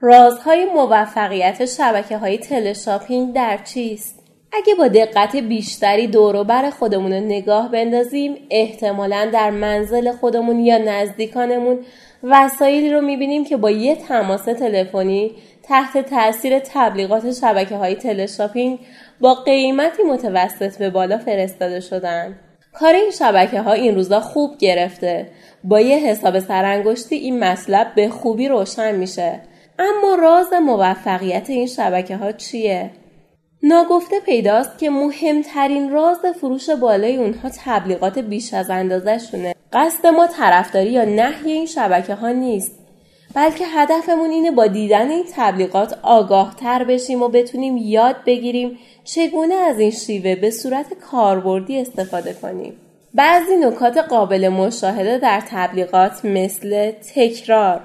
رازهای موفقیت شبکه های تلشاپینگ در چیست؟ اگه با دقت بیشتری دوروبر خودمون رو نگاه بندازیم احتمالا در منزل خودمون یا نزدیکانمون وسایلی رو می‌بینیم که با یه تماس تلفنی تحت تاثیر تبلیغات شبکه های تلشاپینگ با قیمتی متوسط به بالا فرستاده شدن. کار این شبکه ها این روزا خوب گرفته. با یه حساب سرانگشتی این مطلب به خوبی روشن میشه. اما راز موفقیت این شبکه ها چیه؟ ناگفته پیداست که مهمترین راز فروش بالای اونها تبلیغات بیش از اندازه شونه. قصد ما طرفداری یا نحی این شبکه ها نیست. بلکه هدفمون اینه با دیدن این تبلیغات آگاه تر بشیم و بتونیم یاد بگیریم چگونه از این شیوه به صورت کاربردی استفاده کنیم. بعضی نکات قابل مشاهده در تبلیغات مثل تکرار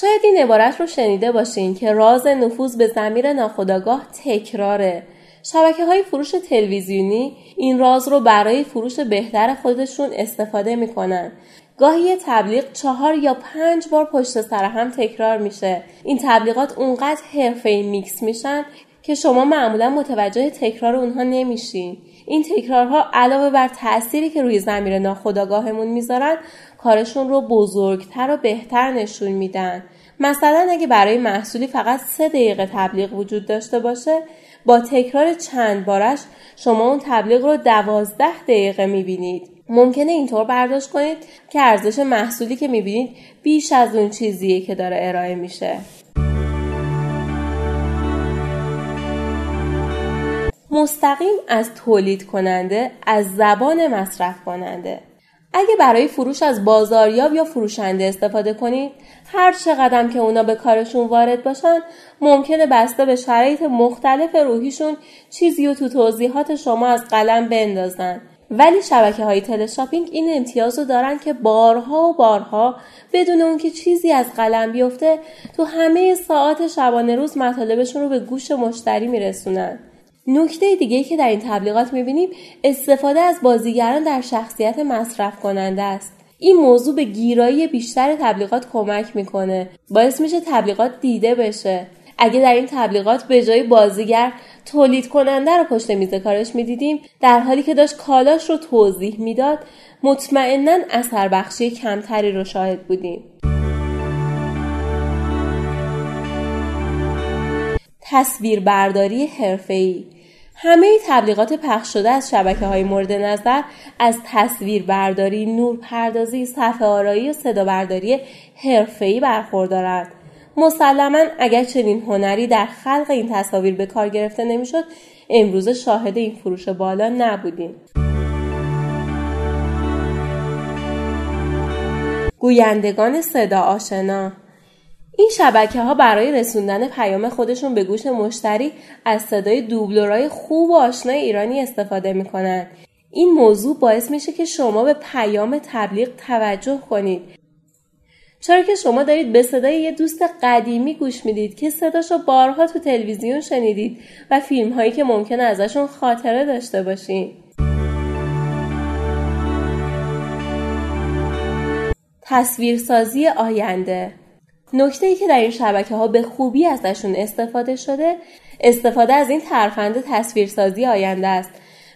شاید این عبارت رو شنیده باشین که راز نفوذ به زمیر ناخودآگاه تکراره. شبکه های فروش تلویزیونی این راز رو برای فروش بهتر خودشون استفاده می‌کنن. گاهی تبلیغ چهار یا پنج بار پشت سر هم تکرار میشه. این تبلیغات اونقدر حرفه میکس میشن که شما معمولا متوجه تکرار اونها نمیشین. این تکرارها علاوه بر تأثیری که روی زمیر ناخودآگاهمون می‌ذارن کارشون رو بزرگتر و بهتر نشون میدن. مثلا اگه برای محصولی فقط سه دقیقه تبلیغ وجود داشته باشه با تکرار چند بارش شما اون تبلیغ رو دوازده دقیقه می‌بینید. ممکنه اینطور برداشت کنید که ارزش محصولی که می‌بینید بیش از اون چیزیه که داره ارائه میشه. مستقیم از تولید کننده از زبان مصرف کننده. اگه برای فروش از بازاریاب یا فروشنده استفاده کنید هر چقدر که اونا به کارشون وارد باشن ممکنه بسته به شرایط مختلف روحیشون چیزی و تو توضیحات شما از قلم بندازن. ولی شبکه های تلشاپینگ این امتیاز رو دارن که بارها و بارها بدون اون که چیزی از قلم بیفته تو همه ساعات شبانه روز مطالبشون رو به گوش مشتری میرسونن. نکته دیگه که در این تبلیغات می‌بینیم استفاده از بازیگران در شخصیت مصرف کننده است. این موضوع به گیرایی بیشتر تبلیغات کمک می‌کنه. باعث میشه تبلیغات دیده بشه. اگه در این تبلیغات به جای بازیگر تولید کننده رو پشت میز کارش می‌دیدیم در حالی که داشت کالاش رو توضیح می‌داد مطمئنا اثر بخشی کمتری رو شاهد بودیم. تصویربرداری حرفه‌ای همه تبلیغات پخش شده از شبکه های مورد نظر از تصویر برداری، نور پردازی، صفحه آرایی و صدا برداری حرفه‌ای برخوردارند. مسلما اگر چنین هنری در خلق این تصاویر به کار گرفته نمی‌شد امروز شاهد این فروش بالا نبودیم. گویندگان صدا آشنا این شبکه ها برای رسوندن پیام خودشون به گوش مشتری از صدای دوبلورای خوب و آشنای ایرانی استفاده می‌کنن. این موضوع باعث میشه که شما به پیام تبلیغ توجه کنید. چرا که شما دارید به صدای یه دوست قدیمی گوش می‌دید که صداشو بارها تو تلویزیون شنیدید و فیلم هایی که ممکن ازشون خاطره داشته باشین. تصویرسازی آینده نکته ای که در این شبکه ها به خوبی ازشون استفاده شده استفاده از این ترفند تصویرسازی آینده است.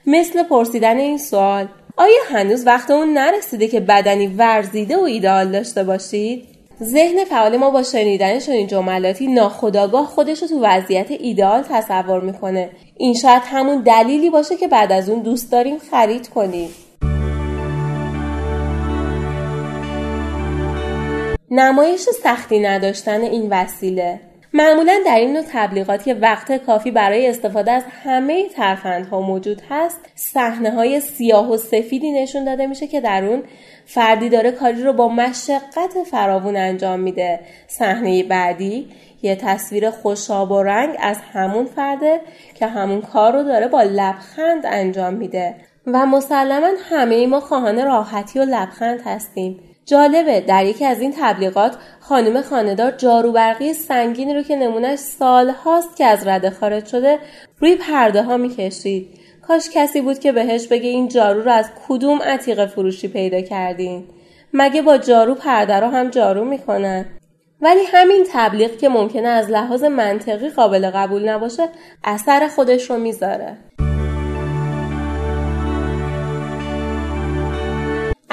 مثل پرسیدن این سوال آیا هنوز وقت اون نرسیده که بدنی ورزیده و ایدئال داشته باشید؟ ذهن فعال ما با شنیدن چنین جملاتی ناخداگاه خودش رو تو وضعیت ایدئال تصور می‌کنه. این شاید همون دلیلی باشه که بعد از اون دوست داریم خرید کنیم. نمایش سختی نداشتن این وسیله. معمولا در این نوع تبلیغات که وقت کافی برای استفاده از همه ترفندها موجود هست. صحنه های سیاه و سفیدی نشون داده میشه که در اون فردی داره کاری رو با مشقت فراوون انجام میده. صحنه بعدی یه تصویر خوشاب و رنگ از همون فرده که همون کار رو داره با لبخند انجام میده. و مسلما همه ما خواهان راحتی و لبخند هستیم. جالبه. در یکی از این تبلیغات خانم خاندار جارو برقی سنگینی رو که نمونهش سال هاست که از رده خارج شده روی پرده ها می‌کشید. کاش کسی بود که بهش بگه این جارو رو از کدوم عتیق فروشی پیدا کردین. مگه با جارو پرده رو هم جارو می‌کنن؟ ولی همین تبلیغ که ممکنه از لحاظ منطقی قابل قبول نباشه اثر خودش رو می‌ذاره.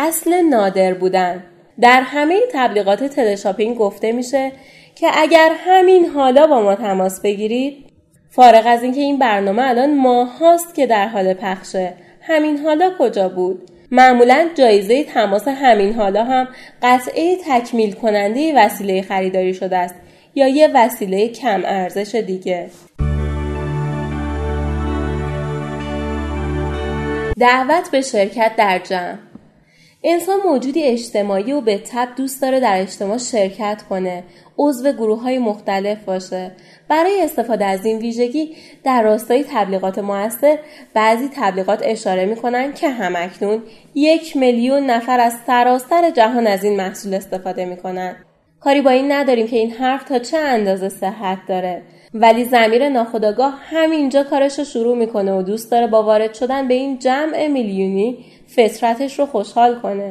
اصل نادر بودن. در همه تبلیغات تلشاپینگ گفته میشه که اگر همین حالا با ما تماس بگیرید فارغ از اینکه این برنامه الان ماه هاست که در حال پخشه. همین حالا کجا بود؟ معمولا جایزه تماس همین حالا هم قطعه تکمیل کننده وسیله خریداری شده است یا یه وسیله کم ارزش دیگه. دعوت به شرکت در جمع. انسان موجودی اجتماعی و به تب دوست داره در اجتماع شرکت کنه عضو گروه های مختلف باشه. برای استفاده از این ویژگی در راستای تبلیغات موثر بعضی تبلیغات اشاره می‌کنن که همکنون یک میلیون نفر از سراسر جهان از این محصول استفاده می‌کنن. کاری با این نداریم که این حرف تا چه اندازه صحت داره. ولی زمیر ناخداگاه همینجا کارش رو شروع می‌کنه و دوست داره با وارد شدن به این جمع میلیونی فطرتش رو خوشحال کنه.